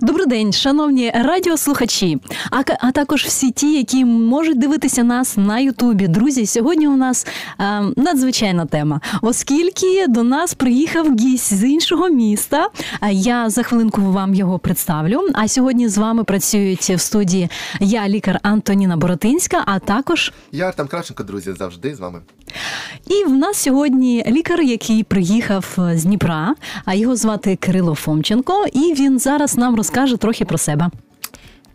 Добрий день, шановні радіослухачі, а, а також всі ті, які можуть дивитися нас на Ютубі. Друзі, сьогодні у нас е, надзвичайна тема, оскільки до нас приїхав гість з іншого міста. Я за хвилинку вам його представлю. А сьогодні з вами працюють в студії я, лікар Антоніна Боротинська, а також Я Артем Кравченко, друзі, завжди з вами. І в нас сьогодні лікар, який приїхав з Дніпра, а його звати Кирило Фомченко, і він зараз нам розкаже трохи про себе.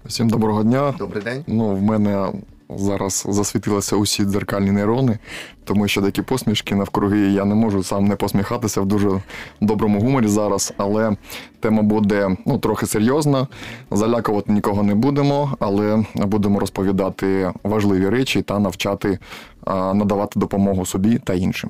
Всім доброго дня. Добрий день. Ну, в мене зараз засвітилися усі дзеркальні нейрони, тому що такі посмішки навкруги я не можу сам не посміхатися в дуже доброму гуморі зараз. Але тема буде ну, трохи серйозна. Залякувати нікого не будемо, але будемо розповідати важливі речі та навчати а, надавати допомогу собі та іншим.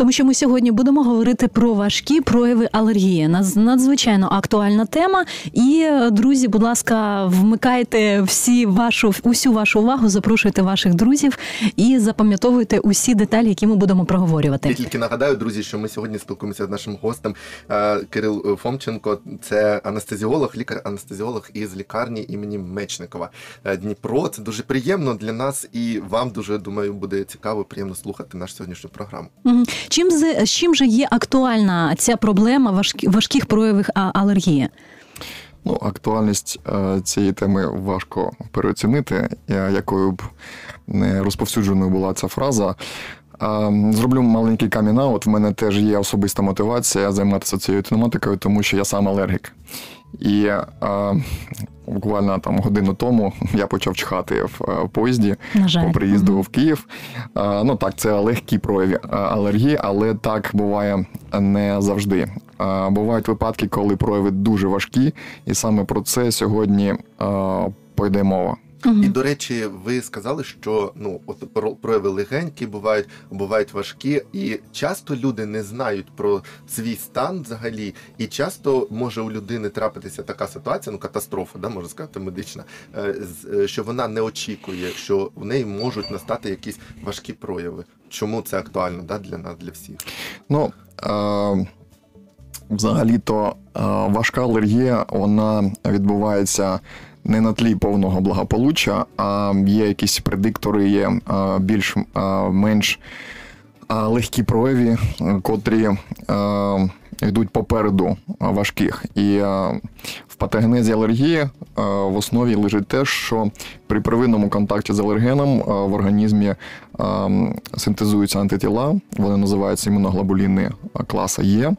Тому що ми сьогодні будемо говорити про важкі прояви алергії. Надзвичайно актуальна тема. І, е, друзі, будь ласка, вмикайте всі вашу усю вашу увагу, запрошуйте ваших друзів і запам'ятовуйте усі деталі, які ми будемо Я проговорювати. тільки нагадаю, друзі, що ми сьогодні спілкуємося з нашим гостем е, Кирил Фомченко. Це анестезіолог, лікар-анестезіолог із лікарні імені Мечникова Е, Дніпро. Це дуже приємно для нас, і вам дуже думаю буде цікаво, приємно слухати нашу сьогоднішню програму. Чим з чим же є актуальна ця проблема важкі, важких проявів алергії? Ну, актуальність е, цієї теми важко переоцінити, якою б не розповсюдженою була ця фраза. Е, Зроблю маленький камін-аут. В мене теж є особиста мотивація займатися цією тематикою, тому що я сам алергік. І е, буквально там годину тому я почав чхати в е, поїзді На жаль. по приїзду в Київ. Е, Ну так, це легкі прояви е, алергії, але так буває не завжди. Бувають випадки, коли прояви дуже важкі, і саме про це сьогодні пойде мова. Мгм. І до речі, ви сказали, що ну от про- прояви легенькі бувають, бувають важкі, і часто люди не знають про свій стан взагалі, і часто може у людини трапитися така ситуація, ну катастрофа, да можна сказати, медична, е, е, що вона не очікує, що в неї можуть настати якісь важкі прояви. Чому це актуально да, для нас, для всіх? Ну, е, взагалі-то е, важка алергія вона відбувається не на тлі повного благополуччя, а є якісь предиктори, є більш менш е, легкі прояви, котрі йдуть попереду важких. І в патогенезі алергії в основі лежить те, що при первинному контакті з алергеном в організмі синтезуються антитіла, вони називаються імуноглобуліни класа Е.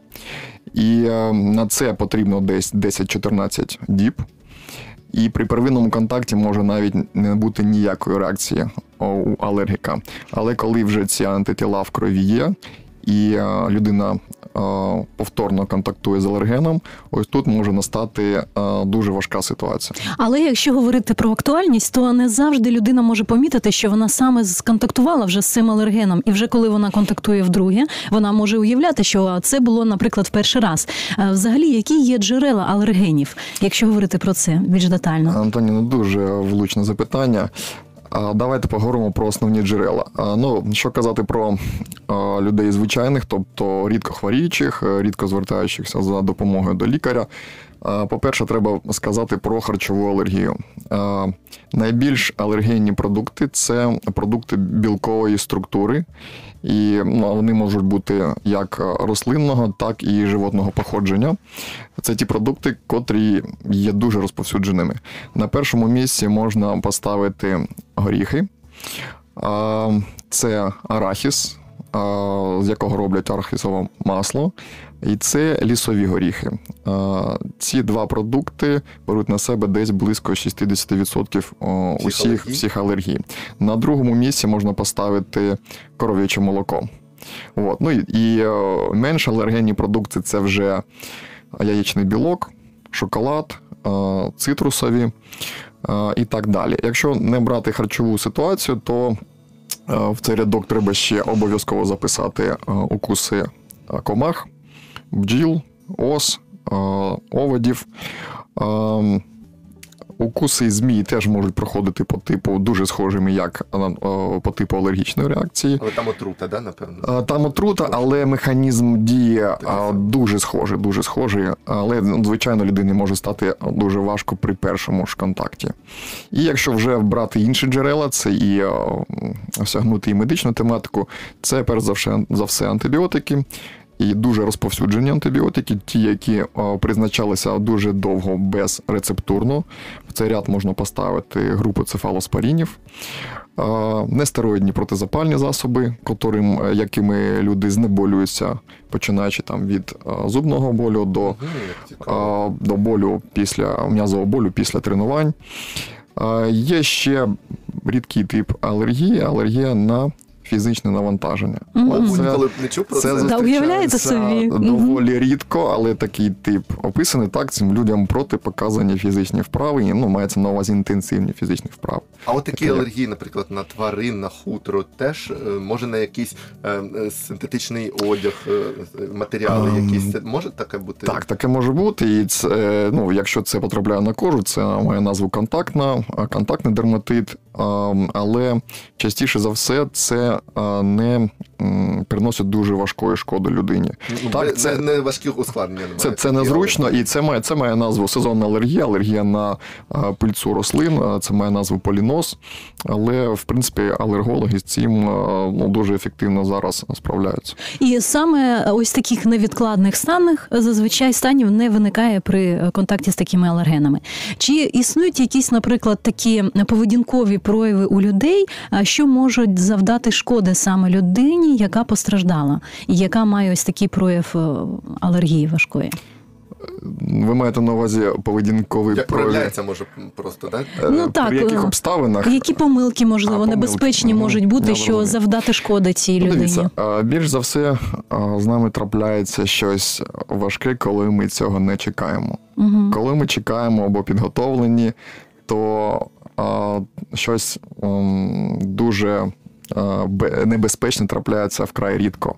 І на це потрібно десь 10-14 діб. І при первинному контакті може навіть не бути ніякої реакції у алергіка. Але коли вже ці антитіла в крові є, і е, людина повторно контактує з алергеном, ось тут може настати е, дуже важка ситуація. Але якщо говорити про актуальність, то не завжди людина може помітити, що вона саме сконтактувала вже з цим алергеном, і вже коли вона контактує вдруге, вона може уявляти, що це було, наприклад, в перший раз. Е, Взагалі, які є джерела алергенів, якщо говорити про це більш детально? Антоні, ну дуже влучне запитання. Давайте поговоримо про основні джерела. Ну, що казати про людей звичайних, тобто рідко хворіючих, рідко звертаючихся за допомогою до лікаря. По-перше, треба сказати про харчову алергію. Найбільш алергенні продукти це продукти білкової структури, і ну, вони можуть бути як рослинного, так і животного походження. Це ті продукти, котрі є дуже розповсюдженими. На першому місці можна поставити горіхи. Це арахіс, з якого роблять арахісове масло. І це лісові горіхи. Ці два продукти беруть на себе десь близько 60% Всіх усіх алергій? всіх алергій. На другому місці можна поставити коров'яче молоко. От. Ну і, і е, менш алергенні продукти це вже яєчний білок, шоколад, е, цитрусові е, і так далі. Якщо не брати харчову ситуацію, то е, в цей рядок треба ще обов'язково записати е, укуси е, комах, бджіл, ос, е, оводів. Е, укуси змій теж можуть проходити по типу дуже схожими, як е, по типу алергічної реакції. Але там отрута, да, напевно? Там отрута, але механізм дії е, дуже схожий, дуже схожий. Але ну, звичайно людині може стати дуже важко при першому ж контакті. І якщо вже брати інші джерела, це і осягнути і медичну тематику, це перш за все, за все антибіотики. І дуже розповсюджені антибіотики, ті, які призначалися дуже довго безрецептурно. В цей ряд можна поставити групу цефалоспорінів, е, нестероїдні протизапальні засоби, котрим, е, якими люди знеболюються, починаючи там від е, зубного болю до, е, до болю після м'язового болю після тренувань. Е, Є ще рідкий тип алергії, алергія на фізичне навантаження. Про це. Да, уявляєте собі? доволі рідко, але такий тип описаний так цим людям протипоказані фізичні вправи. і, Ну, мається на увазі інтенсивні фізичні вправи. А от такі алергії, наприклад, на тварин, на хутро, теж е, може на якийсь е, е, синтетичний одяг, матеріали Ем, якісь. Це може таке бути? Так, таке може бути. І це, е, ну, якщо це потрапляє на кожу, це має назву контактна, а, контактний дерматит. Але частіше за все це не м, приносить дуже важкої шкоди людині. Ну, Так, це- не важкі ускладнення. немає. Це, це незручно, і це має, це має назву сезонна алергія, алергія на а, пильцу рослин, це має назву поліноз. Але в принципі алергологи з цим ну, дуже ефективно зараз справляються. І саме ось таких невідкладних станах зазвичай станів не виникає при контакті з такими алергенами. Чи існують якісь, наприклад, такі поведінкові прояви у людей, що можуть завдати шкоди саме людині, яка постраждала, і яка має ось такий прояв е, алергії важкої? Ви маєте на увазі поведінковий Як прояв? проявляється, може просто, так? Е, Ну, так, При яких е, обставинах? Які помилки, можливо, А, помилки. небезпечні можуть бути, Я що зрозумів. завдати шкоди цій Ну, людині? дивіться, більш за все з нами трапляється щось важке, коли ми цього не чекаємо. Угу. Коли ми чекаємо або підготовлені, то а, щось м, дуже небезпечне трапляється вкрай рідко.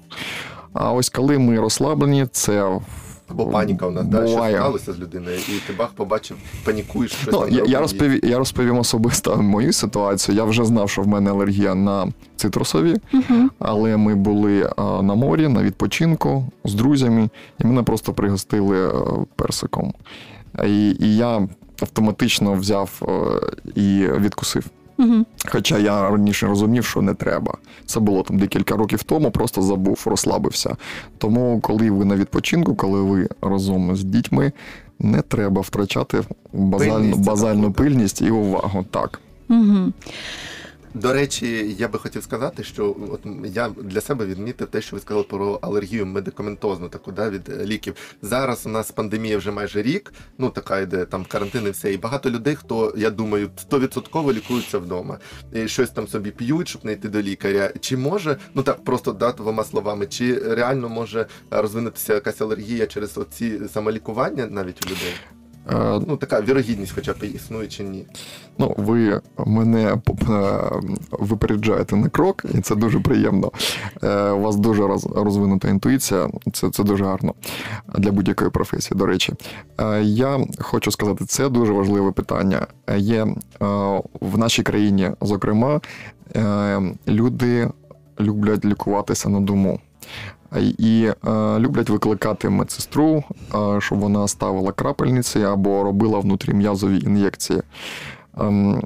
А ось коли ми розслаблені, це Або паніка у нас, да? що сталося з людиною, і ти бах побачив, панікуєш, щось Ну, я, я, робиш, розповім, я розповім особисто мою ситуацію. Я вже знав, що в мене алергія на цитрусові, Угу. але ми були а, на морі на відпочинку з друзями, і мене просто пригостили е, персиком. І, і я автоматично взяв е, і відкусив. Угу. Хоча я раніше розумів, що не треба. Це було там декілька років тому, просто забув, розслабився. Тому, коли ви на відпочинку, коли ви разом з дітьми, не треба втрачати базальну, Пильність, базальну пильність і увагу. Так. Угу. До речі, я би хотів сказати, що от я для себе відмітив те, що ви сказали про алергію медикаментозну, таку да, від е, ліків. Зараз у нас пандемія вже майже рік, ну така йде там карантин і все. І багато людей, хто я думаю, 100% лікуються вдома. І щось там собі п'ють, щоб не йти до лікаря. Чи може, ну так просто да, двома словами, чи реально може е, розвинутися якась алергія через оці самолікування навіть у людей? Е, Ну така вірогідність, хоча б існує чи ні. Ну, ви мене е, випереджаєте на крок, і це дуже приємно. Е, У вас дуже роз- розвинута інтуїція, це, це дуже гарно для будь-якої професії, до речі. Я хочу сказати, це дуже важливе питання. Є в нашій країні, зокрема, люди люблять лікуватися на дому. І е, люблять викликати медсестру, е, щоб вона ставила крапельниці або робила внутрім'язові ін'єкції. Ем,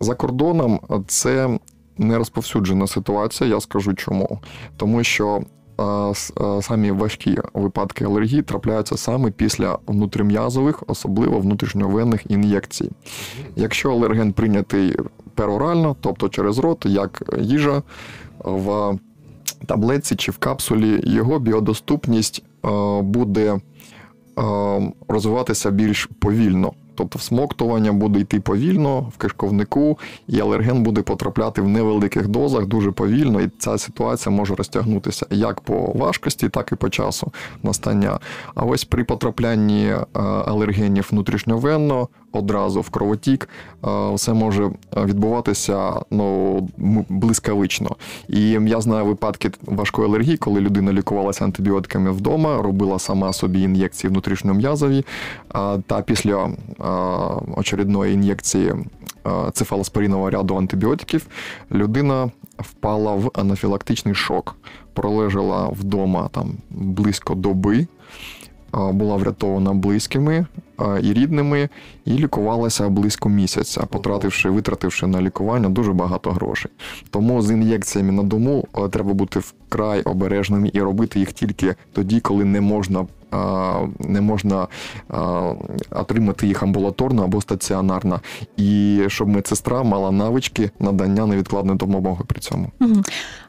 за кордоном це не розповсюджена ситуація, я скажу чому. Тому що е, самі важкі випадки алергії трапляються саме після внутрім'язових, особливо внутрішньовенних ін'єкцій. Якщо алерген прийнятий перорально, тобто через рот, як їжа в таблетці чи в капсулі, його біодоступність е, буде е, розвиватися більш повільно. Тобто всмоктування буде йти повільно в кишковнику, і алерген буде потрапляти в невеликих дозах дуже повільно, і ця ситуація може розтягнутися як по важкості, так і по часу настання. А ось при потраплянні е, алергенів внутрішньовенно одразу в кровотік, е, все може відбуватися ну, блискавично. І я знаю випадки важкої алергії, коли людина лікувалася антибіотиками вдома, робила сама собі ін'єкції внутрішньом'язові, а, та після очередної ін'єкції цефалоспорінового ряду антибіотиків людина впала в анафілактичний шок, пролежала вдома там близько доби. Була врятована близькими і рідними, і лікувалася близько місяця, потративши, витративши на лікування дуже багато грошей. Тому з ін'єкціями на дому е, треба бути вкрай обережними і робити їх тільки тоді, коли не можна. Не можна отримати їх амбулаторно або стаціонарно, і щоб медсестра мала навички надання невідкладної допомоги при цьому.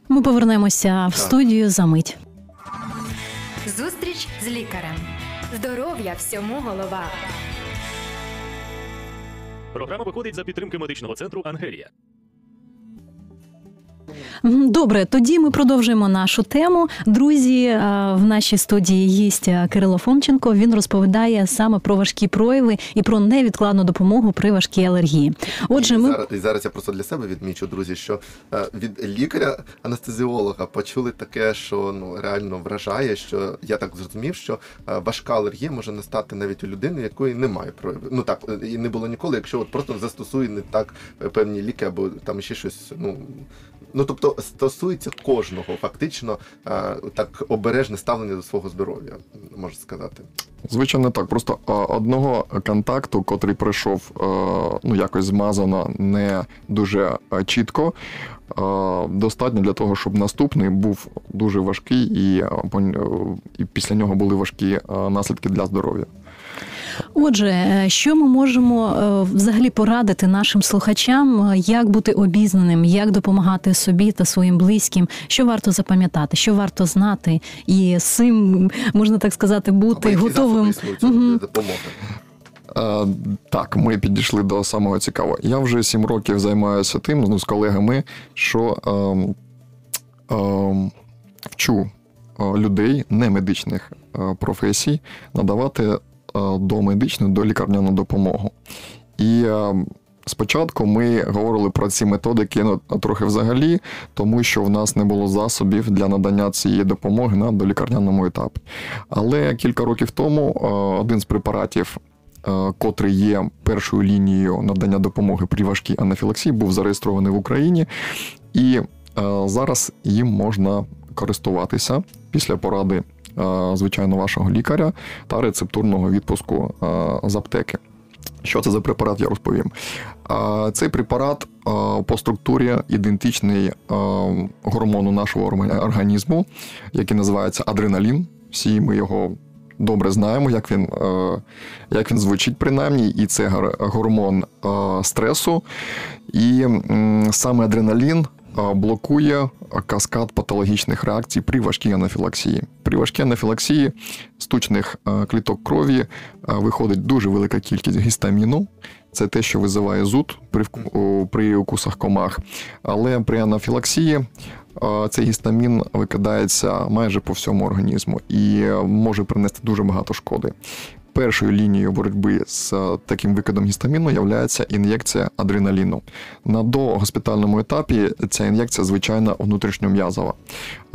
Ми повернемося в студію за мить. Зустріч з лікарем. Здоров'я всьому голова. Програма виходить за підтримки медичного центру Ангелія. Добре, тоді ми продовжуємо нашу тему. Друзі, е, в нашій студії є е, Кирило Фомченко. Він розповідає саме про важкі прояви і про невідкладну допомогу при важкій алергії. Отже, і, ми зараз, і зараз я просто для себе відмічу, друзі, що е, від лікаря-анестезіолога почули таке, що ну реально вражає, що я так зрозумів, що важка алергія може настати навіть у людини, якої немає проявів. Ну так і не було ніколи, якщо от просто застосує не так певні ліки або там ще щось. Ну ну тобто стосується кожного, фактично е, так обережне ставлення до свого здоров'я, можна сказати. Звичайно, так. Просто одного контакту, котрий пройшов е, ну якось змазано, не дуже е, чітко. е, Достатньо для того, щоб наступний був дуже важкий, і, е, е, і після нього були важкі е, наслідки для здоров'я. Отже, е, що ми можемо е, взагалі порадити нашим слухачам, е, як бути обізнаним, як допомагати собі та своїм близьким, що варто запам'ятати, що варто знати, і з цим можна так сказати, бути які готовим. для допомоги. Так, ми підійшли до самого цікавого. Я вже сім років займаюся тим ну, з колегами, що ем, ем, вчу людей немедичних професій надавати е, домедичну долікарняну допомогу. І е, спочатку ми говорили про ці методики ну, трохи взагалі, тому що в нас не було засобів для надання цієї допомоги на долікарняному етапі. Але кілька років тому е, один з препаратів котрий є першою лінією надання допомоги при важкій анафілаксії, був зареєстрований в Україні, і зараз їм можна користуватися після поради, звичайно, вашого лікаря та рецептурного відпуску е, з аптеки. Що це за препарат, я розповім. Цей препарат по структурі ідентичний гормону нашого організму, який називається адреналін. Всі ми його добре знаємо, як він, е, як він звучить принаймні, і це гормон е, стресу. І саме адреналін е, блокує каскад патологічних реакцій при важкій анафілаксії. При важкій анафілаксії стучних е, кліток крові е, виходить дуже велика кількість гістаміну. Це те, що визиває зуд при, при укусах комах. Але при анафілаксії е, цей гістамін викидається майже по всьому організму і е, може принести дуже багато шкоди. Першою лінією боротьби з е, таким викидом гістаміну є ін'єкція адреналіну. На догоспітальному етапі ця ін'єкція звичайно внутрішньом'язова.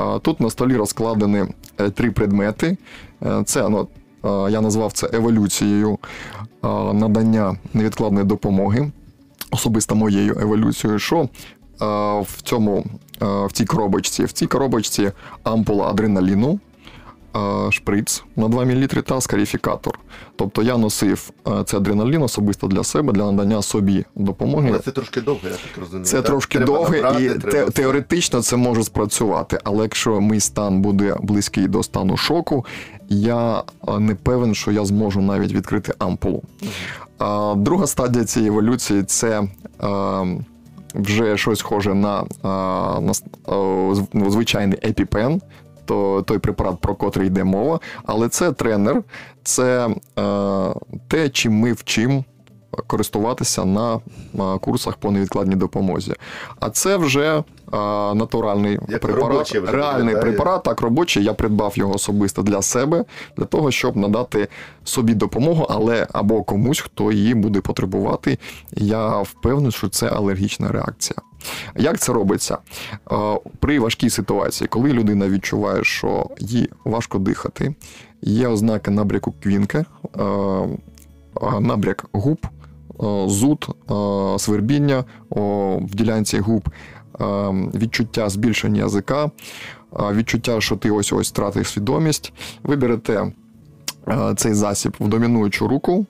Е, Тут на столі розкладені е, три предмети. Це ну, я назвав це еволюцією надання невідкладної допомоги, особисто моєю еволюцією, що в цьому в цій коробочці. В цій коробочці ампула адреналіну, шприц на 2 мл та скарифікатор. Тобто я носив е, цей адреналін особисто для себе, для надання собі допомоги. Але це трошки довго, я так розумію. Це так? трошки Треба довго, набрати, і треба те, теоретично це може спрацювати. Але якщо мій стан буде близький до стану шоку, я е, не певен, що я зможу навіть відкрити ампулу. А, друга стадія цієї еволюції це. е, вже щось схоже на, е, на е, ну, звичайний епіпен, то той препарат, про котрий йде мова, але це тренер, це е, те, чим ми вчимо користуватися на курсах по невідкладній допомозі. А це вже а, натуральний Як препарат, робочий вже реальний виглядає. препарат, так робочий. Я придбав його особисто для себе, для того, щоб надати собі допомогу, але або комусь, хто її буде потребувати. Я впевнений, що це алергічна реакція. Як це робиться? При важкій ситуації, коли людина відчуває, що їй важко дихати, є ознаки набряку квінки, набряк губ, зуд, е, свербіння в ділянці губ, е, відчуття збільшення язика, е, відчуття, що ти ось ось втратив свідомість. Ви берете е, цей засіб в домінуючу руку,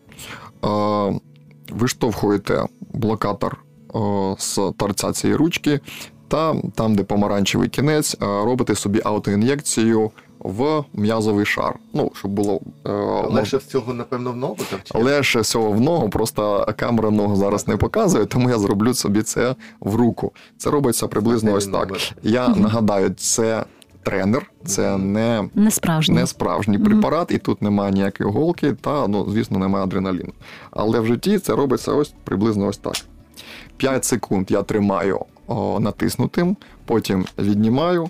е, виштовхуєте блокатор е, з торця цієї ручки, та там, де помаранчевий кінець, е, робите собі аутоін'єкцію в м'язовий шар. Ну, щоб було е, Легше всього, напевно, в ногу там чи? Легше всього в ногу, просто камера ногу зараз не показує, тому я зроблю собі це в руку. Це робиться приблизно ось так. Я нагадаю, це тренер, це не Не справжній. не справжній препарат, і тут немає ніякої голки, та, ну, звісно, немає адреналіну. Але в житті це робиться ось приблизно ось так. 5 секунд я тримаю о, натиснутим, потім віднімаю,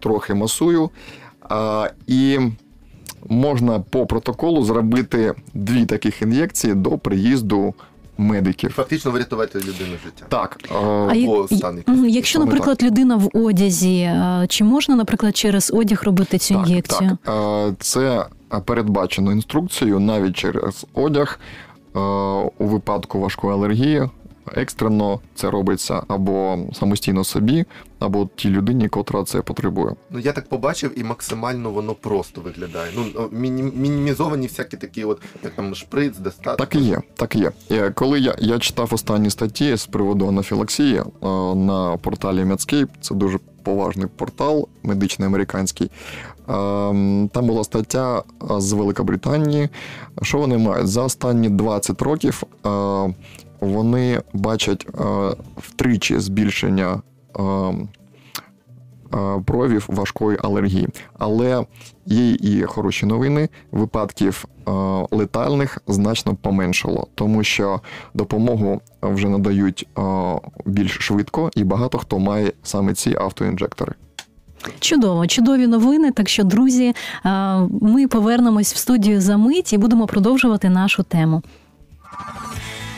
трохи масую. А, і можна по протоколу зробити дві таких ін'єкції до приїзду медиків. Фактично врятувати людину життя. Так, е, А я- Або стан Якщо, наприклад, людина в одязі, е, чи можна, наприклад, через одяг робити цю Так, ін'єкцію? так. Е, Це передбачено інструкцією навіть через одяг. У випадку важкої алергії екстрено це робиться або самостійно собі, або тій людині, котра це потребує. Ну я так побачив, і максимально воно просто виглядає. Ну мінімізовані всякі такі, от як там шприц, достаток. Так і є, так і є. Е, Коли я, я читав останні статті з приводу анафілаксії е, на порталі Medscape, це дуже поважний портал медичний американський. е, Там була стаття е, з Великобританії. Що вони мають? За останні 20 років вони бачать е, втричі збільшення е, е, проявів важкої алергії. Але є і хороші новини. Випадків е, летальних значно поменшало, тому що допомогу вже надають е, більш швидко, і багато хто має саме ці автоінжектори. Чудово, чудові новини. Так що, друзі, е, ми повернемось в студію за мить і будемо продовжувати нашу тему.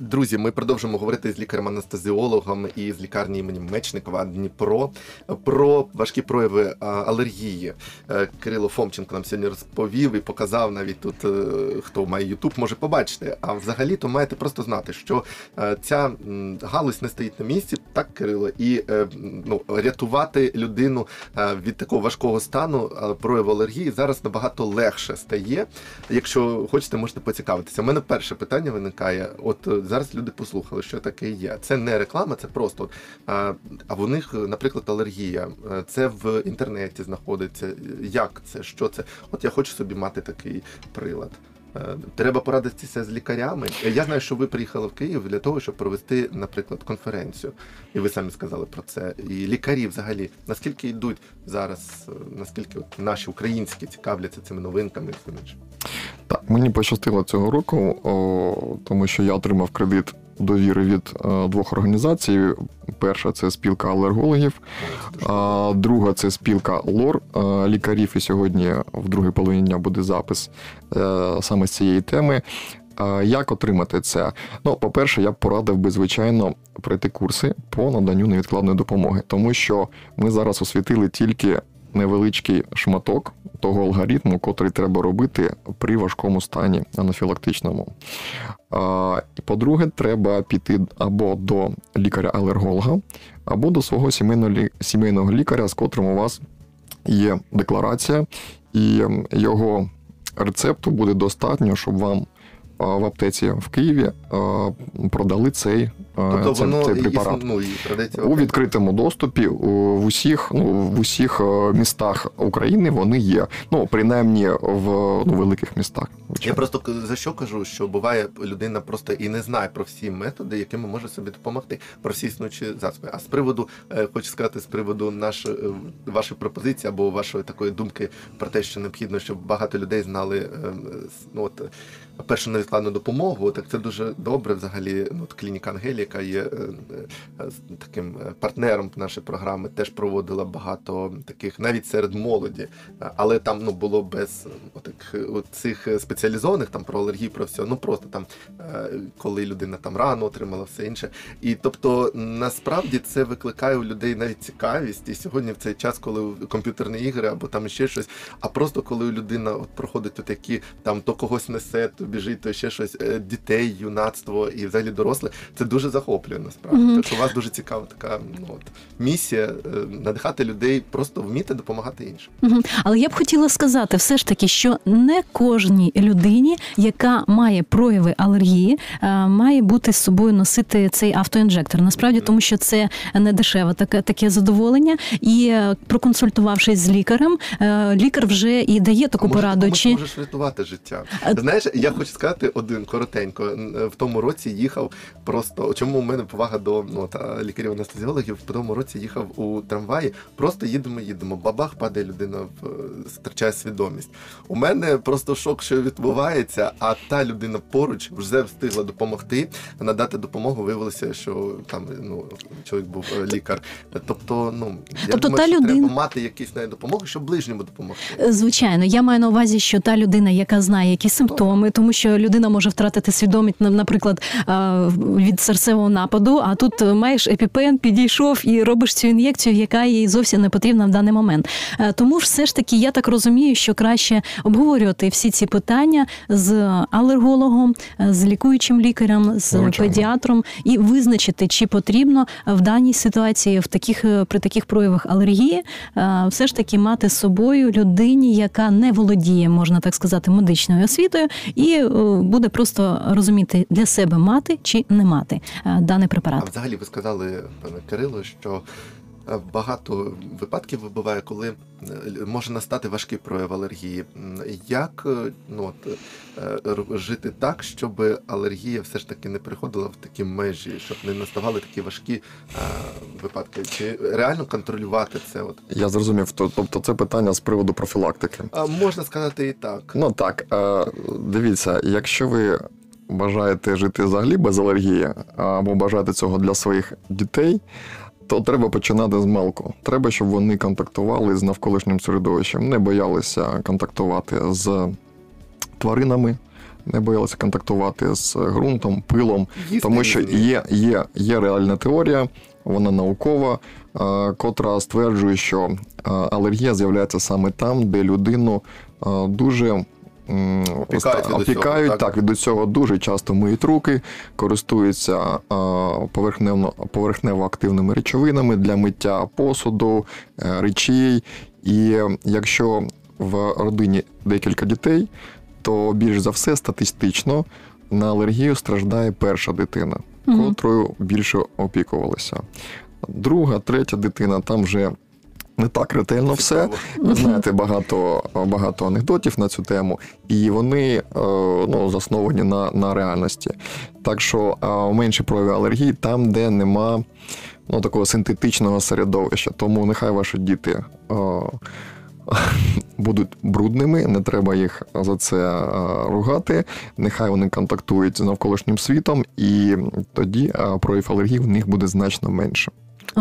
Друзі, ми продовжимо говорити з лікарем-анестезіологом і з лікарні імені Мечникова Дніпро про важкі прояви алергії. Е, Кирило Фомченко нам сьогодні розповів і показав навіть тут, е, хто має Ютуб, може побачити. А взагалі-то маєте просто знати, що е, ця галузь не стоїть на місці, так, Кирило, і ну, рятувати людину від такого важкого стану прояву алергії зараз набагато легше стає. Якщо хочете, можете поцікавитися. У мене перше питання виникає. От зараз люди послухали, що таке є. Це не реклама, це просто. А, а в них, наприклад, алергія. Це в інтернеті знаходиться. Як це? Що це? От я хочу собі мати такий прилад. Е, Треба порадитися з лікарями. Я знаю, що ви приїхали в Київ для того, щоб провести, наприклад, конференцію. І ви самі сказали про це. І лікарі взагалі наскільки йдуть зараз, е, наскільки от наші українські цікавляться цими новинками і іншим. Так, мені пощастило цього року, тому що я отримав кредит довіри від е, двох організацій. Перша це спілка алергологів, а друга це спілка лор е, лікарів. І сьогодні в другій половині дня буде запис е, саме з цієї теми. Як отримати це? Ну, по-перше, я б порадив би, звичайно, пройти курси по наданню невідкладної допомоги, тому що ми зараз освітили тільки невеличкий шматок того алгоритму, котрий треба робити при важкому стані анафілактичному. По-друге, треба піти або до лікаря-алерголога, або до свого сімейного, лікаря, з котрим у вас є декларація, і ем, його рецепту буде достатньо, щоб вам в аптеці в Києві продали цей Тобто цей, воно цей препарат. ну, і продається У відкритому доступі у- в усіх, ну, в усіх е, містах України вони є. Ну, принаймні в ну, великих містах. Я просто за що кажу, що буває людина просто і не знає про всі методи, якими може собі допомогти, про всі існуючі засоби. А з приводу, е, хочу сказати, з приводу наш, е, вашої пропозиції або вашої такої думки про те, що необхідно, щоб багато людей знали е, ну, от, е, першу невідкладну допомогу, так це дуже добре. Взагалі, ну, от клініка Ангелі, яка є е, е, таким е, партнером нашої програми, теж проводила багато таких, навіть серед молоді. Але там ну було без отак, от цих спеціалізованих там про алергії, про все. Ну просто там, коли людина там рано отримала все інше. І тобто насправді це викликає у людей навіть цікавість. І сьогодні в цей час, коли комп'ютерні ігри або там ще щось, а просто коли людина от проходить такі там то когось несе, то біжить, то ще щось, дітей, юнацтво і взагалі доросле, це дуже захоплює насправді. Мгм. Так що у вас дуже цікава така ну, от, місія е, надихати людей, просто вміти допомагати іншим. Мгм. Але я б хотіла сказати все ж таки, що не кожній людині, яка має прояви алергії, е, має бути з собою носити цей автоінжектор. Насправді, тому що це не дешеве таке, таке задоволення. І е, проконсультувавшись з лікарем, лікар вже і дає таку А може, пораду. Чи можеш рятувати життя? Знаєш, я хочу сказати один коротенько. В тому році їхав просто. Чому у мене повага до ну, та, лікарів анестезіологів в тому році їхав у трамваї. Просто їдемо, їдемо. Бабах падає людина, в втрачає свідомість. У мене просто шок, що відбувається, а та людина поруч вже встигла допомогти, надати допомогу. Виявилося, що там ну чоловік був е, лікар. Тобто, ну я Тобто думаю, та що людина- треба мати якісь навіть допомоги, щоб ближньому допомогти. Е, Звичайно, я маю на увазі, що та людина, яка знає які симптоми, тому що людина може втратити свідомість, наприклад, е, від серцевого нападу. А тут е, маєш епіпен, підійшов і робиш цю ін'єкцію, яка їй зовсім не потрібна в даний момент. Е, Тому ж все ж таки, я так розумію, що краще обговорювати всі ці питання з алергологом, е, з лікуючим лікарем, з Звичайно. педіатром і визначити, чи потрібно в даній ситуації в таких при таких проявах алергії все ж таки мати з собою людині, яка не володіє, можна так сказати, медичною освітою, і буде просто розуміти для себе мати чи не мати е, даний А взагалі ви сказали, пане Кирило, що е, багато випадків буває, коли е, може настати важкий прояв алергії. Як ну, от, жити так, щоб алергія все ж таки не переходила в такі межі, щоб не наставали такі важкі е, випадки? Чи реально контролювати це? От? Я зрозумів. То- Тобто це питання з приводу профілактики. А, можна сказати і так. Ну так, дивіться, якщо ви бажаєте жити взагалі без алергії, або бажаєте цього для своїх дітей, то треба починати з малку. Треба, щоб вони контактували з навколишнім середовищем, не боялися контактувати з тваринами, не боялися контактувати з ґрунтом, пилом, Їсти тому що є, є, є реальна теорія, вона наукова, е, котра стверджує, що е, алергія з'являється саме там, де людину е, дуже. Опікають від усього, опікають так? так, від цього дуже часто миють руки, користуються е, поверхнево активними речовинами для миття посуду, е, речей. І якщо в родині декілька дітей, то більш за все статистично на алергію страждає перша дитина, котрою більше опікувалися. Друга, третя дитина там вже не так ретельно все. Ви знаєте багато, багато анекдотів на цю тему, і вони е, ну, засновані на, на реальності. Так що е, менші прояви алергії там, де нема ну, такого синтетичного середовища. Тому нехай ваші діти. Е, Будуть брудними, не треба їх за це ругати. Нехай вони контактують з навколишнім світом, і тоді прояв алергії в них буде значно менше.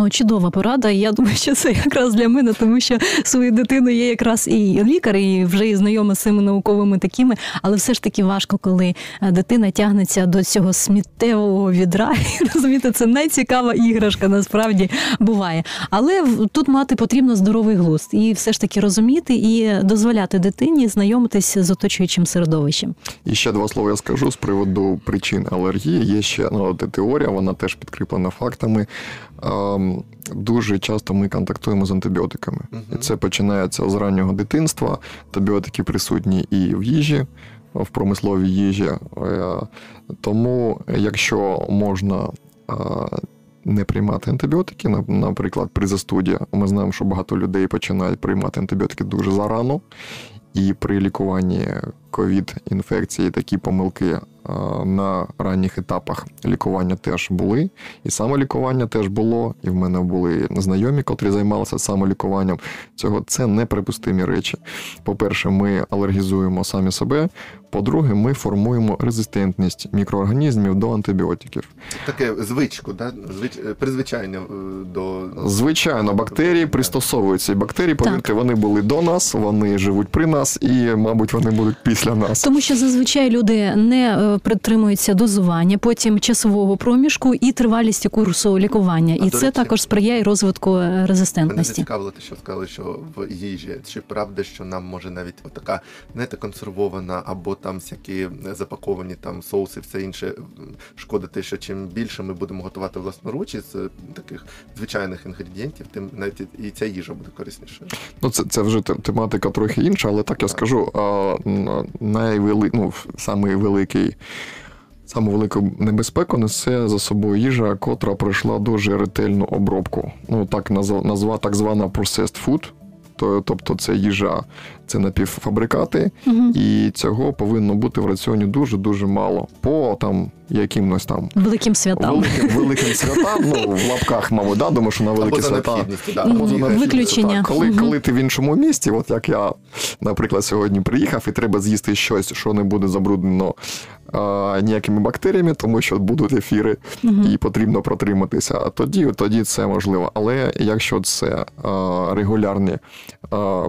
Чудова порада. Я думаю, що це якраз для мене, тому що свою дитину є якраз і лікар, і вже і знайома з цими науковими такими, але все ж таки важко, коли е, дитина тягнеться до цього сміттєвого відра. Розумієте, це найцікава іграшка насправді буває. Але тут мати потрібно здоровий глузд і все ж таки розуміти і дозволяти дитині знайомитися з оточуючим середовищем. І ще два слова я скажу з приводу причин алергії. Є ще ну, теорія, вона теж підкріплена фактами. Ем, Дуже часто ми контактуємо з антибіотиками. Мгм. І це починається з раннього дитинства. Антибіотики присутні і в їжі, в промисловій їжі. Е, Тому, якщо можна не приймати антибіотики. Наприклад, при застуді ми знаємо, що багато людей починають приймати антибіотики дуже зарано. І при лікуванні ковід-інфекції такі помилки на ранніх етапах лікування теж були. І самолікування теж було. І в мене були знайомі, котрі займалися самолікуванням. Цього це неприпустимі речі. По-перше, ми алергізуємо самі себе. По-друге, ми формуємо резистентність мікроорганізмів до антибіотиків. Таке звичку, да? Звич... е, призвичайне е, до Звичайно, бактерії пристосовуються. І бактерії, повірте, вони були до нас, вони живуть при нас, і, мабуть, вони будуть після нас. Тому що зазвичай люди не е, притримуються дозування, потім часового проміжку і тривалісті курсу лікування. А, І це речі, також сприяє розвитку е, Мене резистентності. зацікавило те, що сказали, що в їжі. Чи правда, що нам може навіть така, знаєте, консервована або там всякі запаковані там соуси, все інше шкодити, що чим більше ми будемо готувати власноруч із е, таких звичайних інгредієнтів, тим навіть і ця їжа буде кориснішою. Ну, це, це вже тематика трохи інша, але так я скажу, а, найвели, ну, самий великий. Саму велику небезпеку несе за собою їжа, котра пройшла дуже ретельну обробку. Ну, так назва, так звана processed food. То- Тобто це їжа, це напівфабрикати, угу. і цього повинно бути в раціоні дуже-дуже мало. По там якимось там Великим святам. великим, великим святам, ну в лапках, мабуть, да, тому що на великі або свята. да, або за. Виключення. Так, коли, коли ти в іншому місті, от як я, наприклад, сьогодні приїхав, і треба з'їсти щось, що не буде забруднено а, ніякими бактеріями, тому що будуть ефіри, і потрібно протриматися. А тоді, тоді це можливо. Але якщо це а, регулярні, а,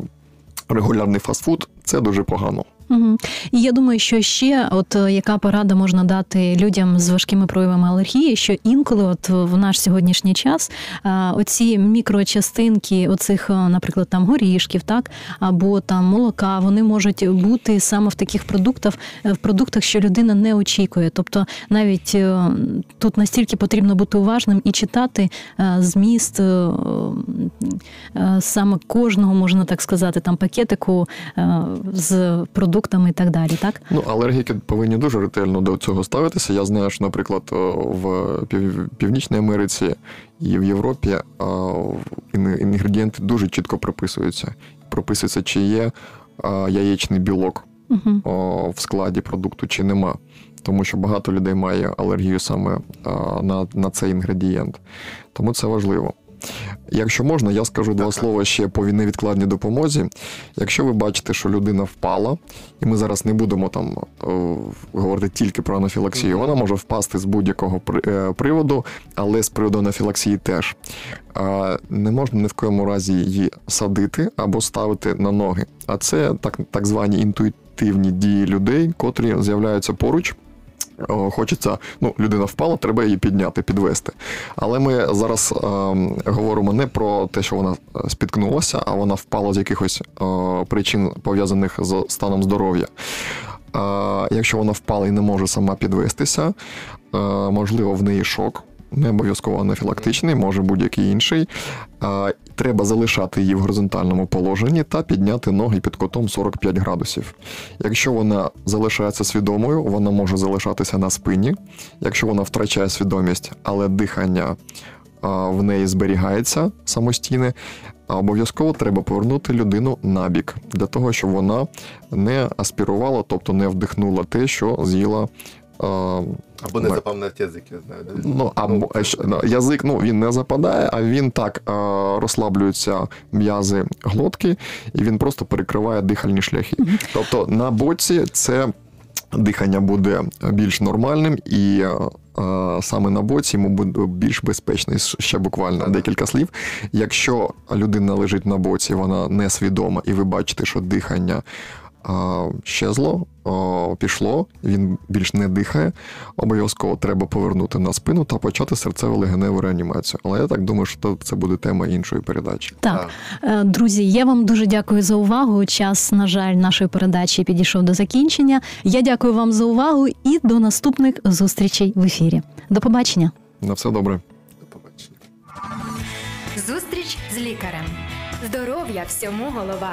регулярний фастфуд, це дуже погано. Мгм. І я думаю, що ще, от е, яка порада можна дати людям з важкими проявами алергії, що інколи, от в наш сьогоднішній час, е, оці мікрочастинки, оцих, е, наприклад, там горішків, так або там молока, вони можуть бути саме в таких продуктах, в продуктах, що людина не очікує. Тобто, навіть тут настільки потрібно бути уважним і читати зміст саме кожного, можна так сказати, там пакетику з продуктами і так далі, так? Ну, алергіки повинні дуже ретельно до цього ставитися. Я знаю, що, наприклад, в Північній Америці і в Європі інгредієнти дуже чітко прописуються. Прописується, чи є яєчний білок Угу. в складі продукту, чи нема. Тому що багато людей має алергію саме на, на цей інгредієнт. Тому це важливо. Якщо можна, я скажу два слова ще по невідкладній допомозі. Якщо ви бачите, що людина впала, і ми зараз не будемо там говорити тільки про анафілаксію, вона може впасти з будь-якого е, приводу, але з приводу анафілаксії теж. Не можна ні в коєму разі її садити або ставити на ноги. А це так, так звані інтуїтивні дії людей, котрі з'являються поруч. О, Хочеться, ну, людина впала, треба її підняти, підвести. Але ми зараз е, говоримо не про те, що вона е, спіткнулася, а вона впала з якихось е, причин, пов'язаних з станом здоров'я. Е, якщо вона впала і не може сама підвестися, е, можливо, в неї шок. Не обов'язково анафілактичний, може будь-який інший. Треба залишати її в горизонтальному положенні та підняти ноги під кутом 45 градусів. Якщо вона залишається свідомою, вона може залишатися на спині. Якщо вона втрачає свідомість, але дихання в неї зберігається самостійне, обов'язково треба повернути людину на бік для того, щоб вона не аспірувала, тобто не вдихнула те, що з'їла. А, Або не запав на язик, я знаю. да? Ну, або е, ну, язик ну, він не западає, а він так е, розслаблюються м'язи глотки, і він просто перекриває дихальні шляхи. Тобто на боці це дихання буде більш нормальним і. е, е, Саме на боці йому буде більш безпечно. І Ще буквально Ага. декілька слів. Якщо людина лежить на боці, вона несвідома, і ви бачите, що дихання щезло, пішло, він більш не дихає. Обов'язково треба повернути на спину та почати серцево-легеневу реанімацію. Але я так думаю, що це буде тема іншої передачі. Так, Е, друзі, я вам дуже дякую за увагу. Час, на жаль, нашої передачі підійшов до закінчення. Я дякую вам за увагу і до наступних зустрічей в ефірі. До побачення. На все добре. До побачення. Зустріч з лікарем. Здоров'я всьому голова.